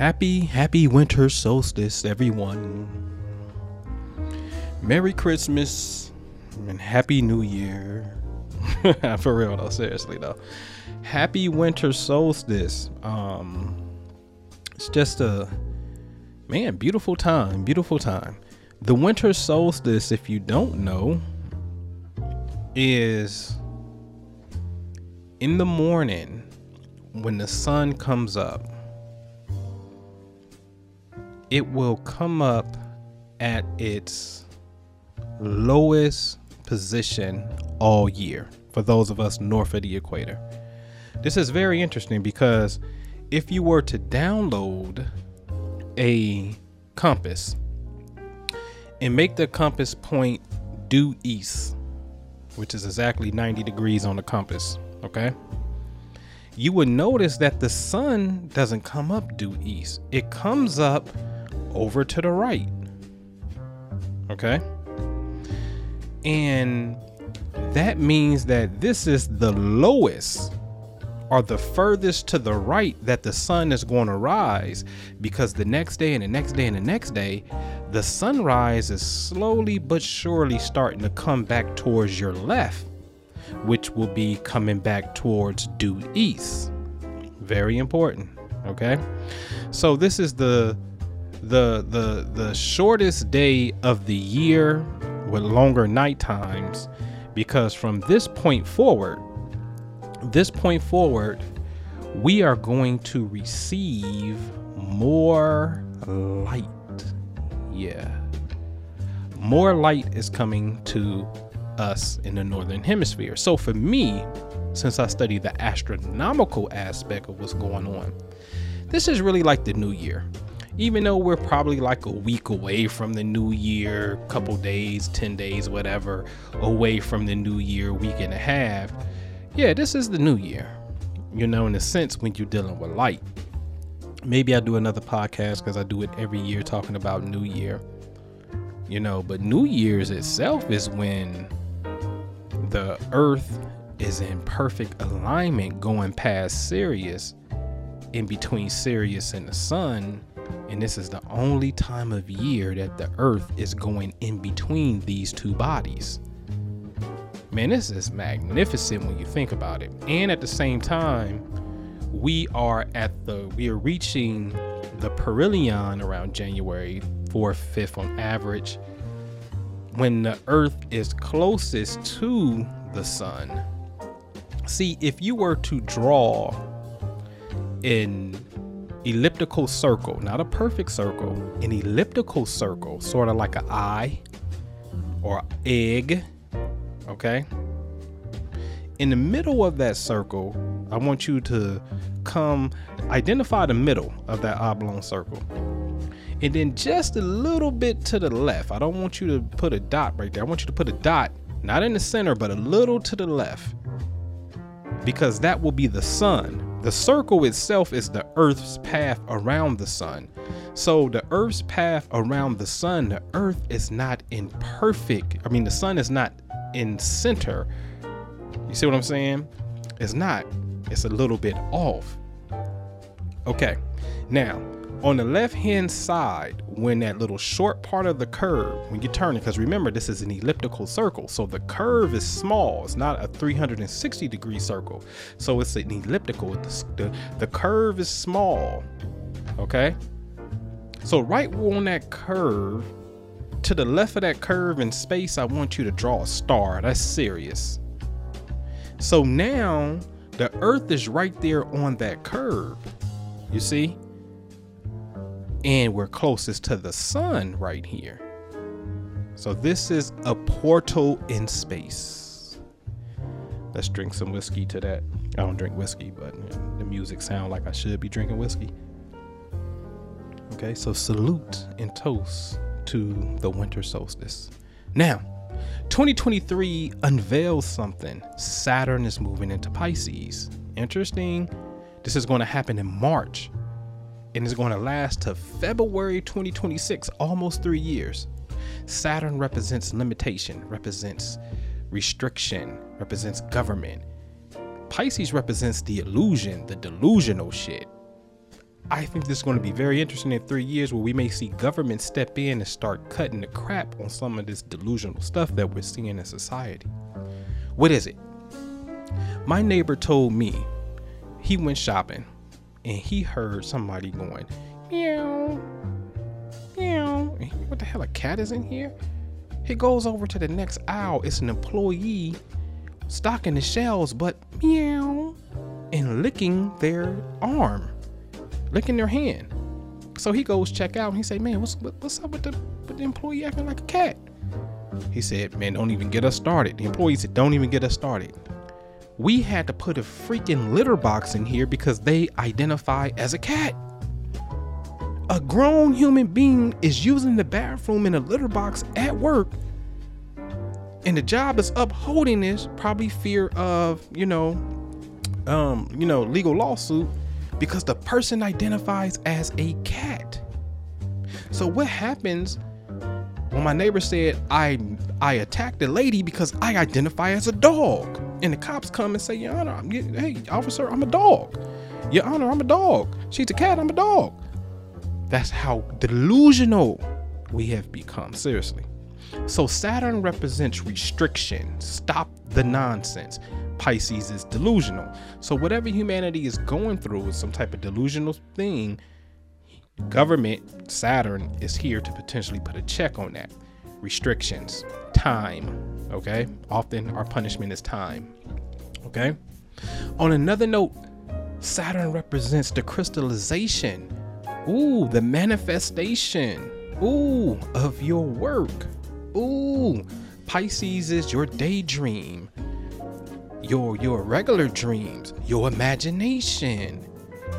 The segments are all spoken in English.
Happy, happy winter solstice, everyone. Merry Christmas and Happy New Year. For real though, seriously though. Happy winter solstice. Um it's just a man, beautiful time, beautiful time. The winter solstice, if you don't know, is in the morning when the sun comes up it will come up at its lowest position all year for those of us north of the equator. This is very interesting because if you were to download a compass and make the compass point due east, which is exactly 90 degrees on the compass, okay? You would notice that the sun doesn't come up due east. It comes up over to the right. Okay? And that means that this is the lowest or the furthest to the right that the sun is going to rise because the next day and the next day and the next day, the sunrise is slowly but surely starting to come back towards your left, which will be coming back towards due east. Very important. Okay. So this is the the the the shortest day of the year with longer night times because from this point forward this point forward we are going to receive more light. Yeah. More light is coming to us in the northern hemisphere. So for me since i study the astronomical aspect of what's going on this is really like the new year even though we're probably like a week away from the new year, couple days, 10 days, whatever, away from the new year, week and a half, yeah, this is the new year. You know, in a sense, when you're dealing with light. Maybe I do another podcast because I do it every year talking about New Year. You know, but New Year's itself is when the earth is in perfect alignment going past Sirius in between Sirius and the sun and this is the only time of year that the earth is going in between these two bodies. Man, this is magnificent when you think about it. And at the same time, we are at the we are reaching the perihelion around January 4th, 5th on average when the earth is closest to the sun. See, if you were to draw in elliptical circle, not a perfect circle, an elliptical circle, sort of like an eye or egg. Okay. In the middle of that circle, I want you to come identify the middle of that oblong circle. And then just a little bit to the left. I don't want you to put a dot right there. I want you to put a dot, not in the center, but a little to the left. Because that will be the sun the circle itself is the Earth's path around the sun. So, the Earth's path around the sun, the Earth is not in perfect, I mean, the sun is not in center. You see what I'm saying? It's not, it's a little bit off. Okay, now on the left hand side when that little short part of the curve when you turn it because remember this is an elliptical circle so the curve is small it's not a 360 degree circle. So it's an elliptical the, the, the curve is small okay? So right on that curve to the left of that curve in space i want you to draw a star that's Sirius. so now the earth is right there on that curve you see and we're closest to the sun right here. So this is a portal in space. Let's drink some whiskey to that. I don't drink whiskey, but the music sound like I should be drinking whiskey. Okay, so salute and toast to the winter solstice. Now, 2023 unveils something. Saturn is moving into Pisces. Interesting. This is going to happen in March and is going to last to February 2026, almost three years. Saturn represents limitation, represents restriction, represents government. Pisces represents the illusion, the delusional shit. I think this is going to be very interesting in three years where we may see government step in and start cutting the crap on some of this delusional stuff that we're seeing in society. What is it? My neighbor told me he went shopping and he heard somebody going, meow, meow. What the hell, a cat is in here? He goes over to the next aisle. It's an employee stocking the shelves, but meow, and licking their arm licking their hand. So he goes check out and he say, "Man, what's what's up with the with the employee acting like a cat?" He said, "Man, don't even get us started." The employee said, "Don't even get us started." We had to put a freaking litter box in here because they identify as a cat. A grown human being is using the bathroom in a litter box at work. And the job is upholding this, probably fear of, you know, um, you know, legal lawsuit because the person identifies as a cat. So what happens when my neighbor said I I attacked a lady because I identify as a dog, and the cops come and say, Your Honor, I'm, hey officer, I'm a dog. Your Honor, I'm a dog. She's a cat, I'm a dog. That's how delusional we have become. Seriously. So Saturn represents restriction. Stop the nonsense. Pisces is delusional. So whatever humanity is going through is some type of delusional thing. Government, Saturn, is here to potentially put a check on that. Restrictions, time, okay? Often our punishment is time, okay? On another note, Saturn represents the crystallization, ooh, the manifestation, ooh, of your work. Ooh, Pisces is your daydream your your regular dreams, your imagination,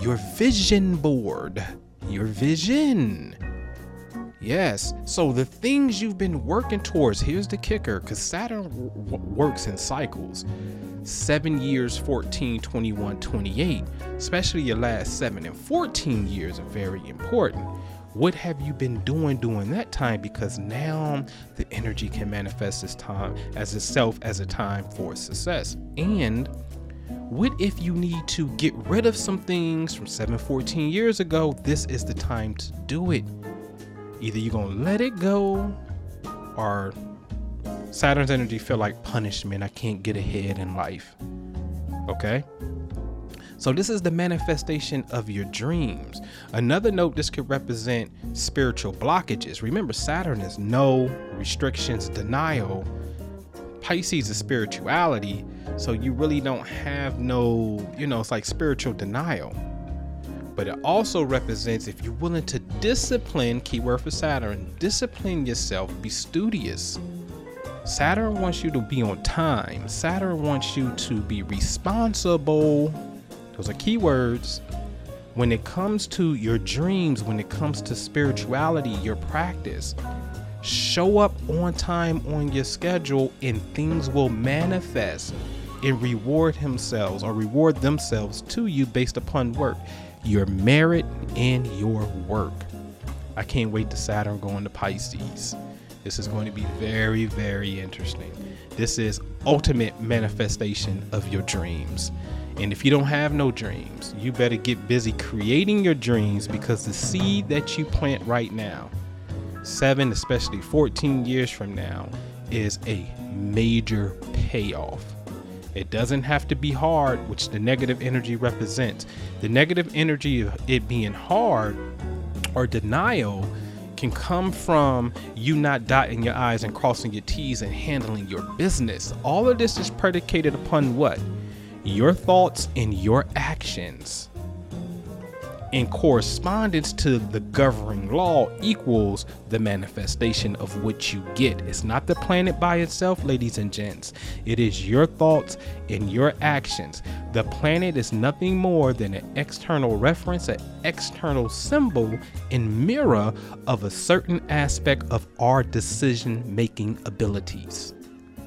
your vision board, your vision. Yes. So the things you've been working towards, here's the kicker cuz Saturn w- works in cycles. 7 years, 14, 21, 28. Especially your last 7 and 14 years are very important what have you been doing during that time because now the energy can manifest this time as itself as a time for success and what if you need to get rid of some things from 7 14 years ago this is the time to do it either you're gonna let it go or saturn's energy feel like punishment i can't get ahead in life okay so, this is the manifestation of your dreams. Another note this could represent spiritual blockages. Remember, Saturn is no restrictions, denial. Pisces is spirituality. So, you really don't have no, you know, it's like spiritual denial. But it also represents if you're willing to discipline, keyword for Saturn, discipline yourself, be studious. Saturn wants you to be on time. Saturn wants you to be responsible those are keywords. When it comes to your dreams, when it comes to spirituality, your practice, show up on time on your schedule and things will manifest and reward themselves or reward themselves to you based upon work, your merit and your work. I can't wait to Saturn going to Pisces. This is going to be very, very interesting. This is ultimate manifestation of your dreams. And if you don't have no dreams, you better get busy creating your dreams because the seed that you plant right now, seven, especially 14 years from now, is a major payoff. It doesn't have to be hard, which the negative energy represents. The negative energy of it being hard or denial can come from you not dotting your I's and crossing your T's and handling your business. All of this is predicated upon what? your thoughts and your actions in correspondence to the governing law equals the manifestation of what you get. It's not the planet by itself, ladies and gents. It is your thoughts and your actions. The planet is nothing more than an external reference, an external symbol and mirror of a certain aspect of our decision making abilities.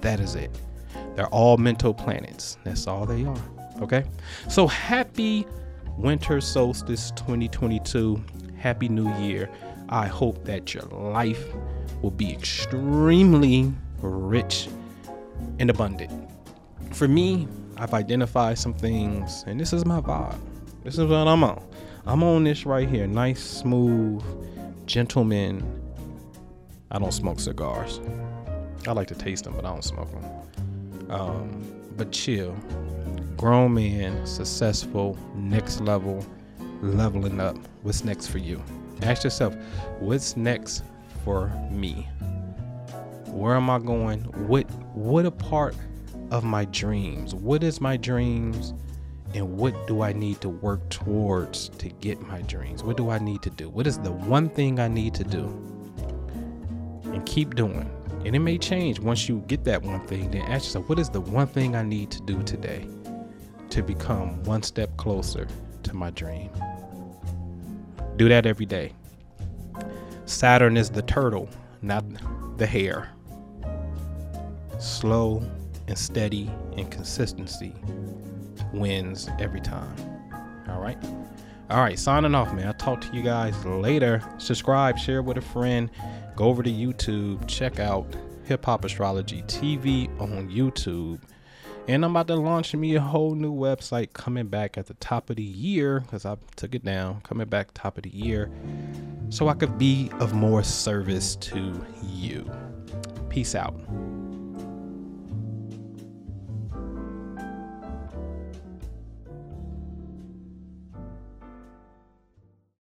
That is it. They're all mental planets. That's all they are. Okay? So happy winter solstice 2022. Happy New Year. I hope that your life will be extremely rich and abundant. For me, I've identified some things, and this is my vibe. This is what I'm on. I'm on this right here. Nice, smooth, gentleman. I don't smoke cigars. I like to taste them, but I don't smoke them. Um, but chill. Grown man, successful, next level, leveling up. What's next for you? Ask yourself, what's next for me? Where am I going? What what a part of my dreams? What is my dreams? And what do I need to work towards to get my dreams? What do I need to do? What is the one thing I need to do? And keep doing. And it may change once you get that one thing. Then ask yourself, what is the one thing I need to do today to become one step closer to my dream? Do that every day. Saturn is the turtle, not the hare. Slow and steady and consistency wins every time. All right. All right, signing off, man. I'll talk to you guys later. Subscribe, share with a friend. Go over to YouTube, check out Hip Hop Astrology TV on YouTube. And I'm about to launch me a whole new website coming back at the top of the year because I took it down, coming back top of the year so I could be of more service to you. Peace out.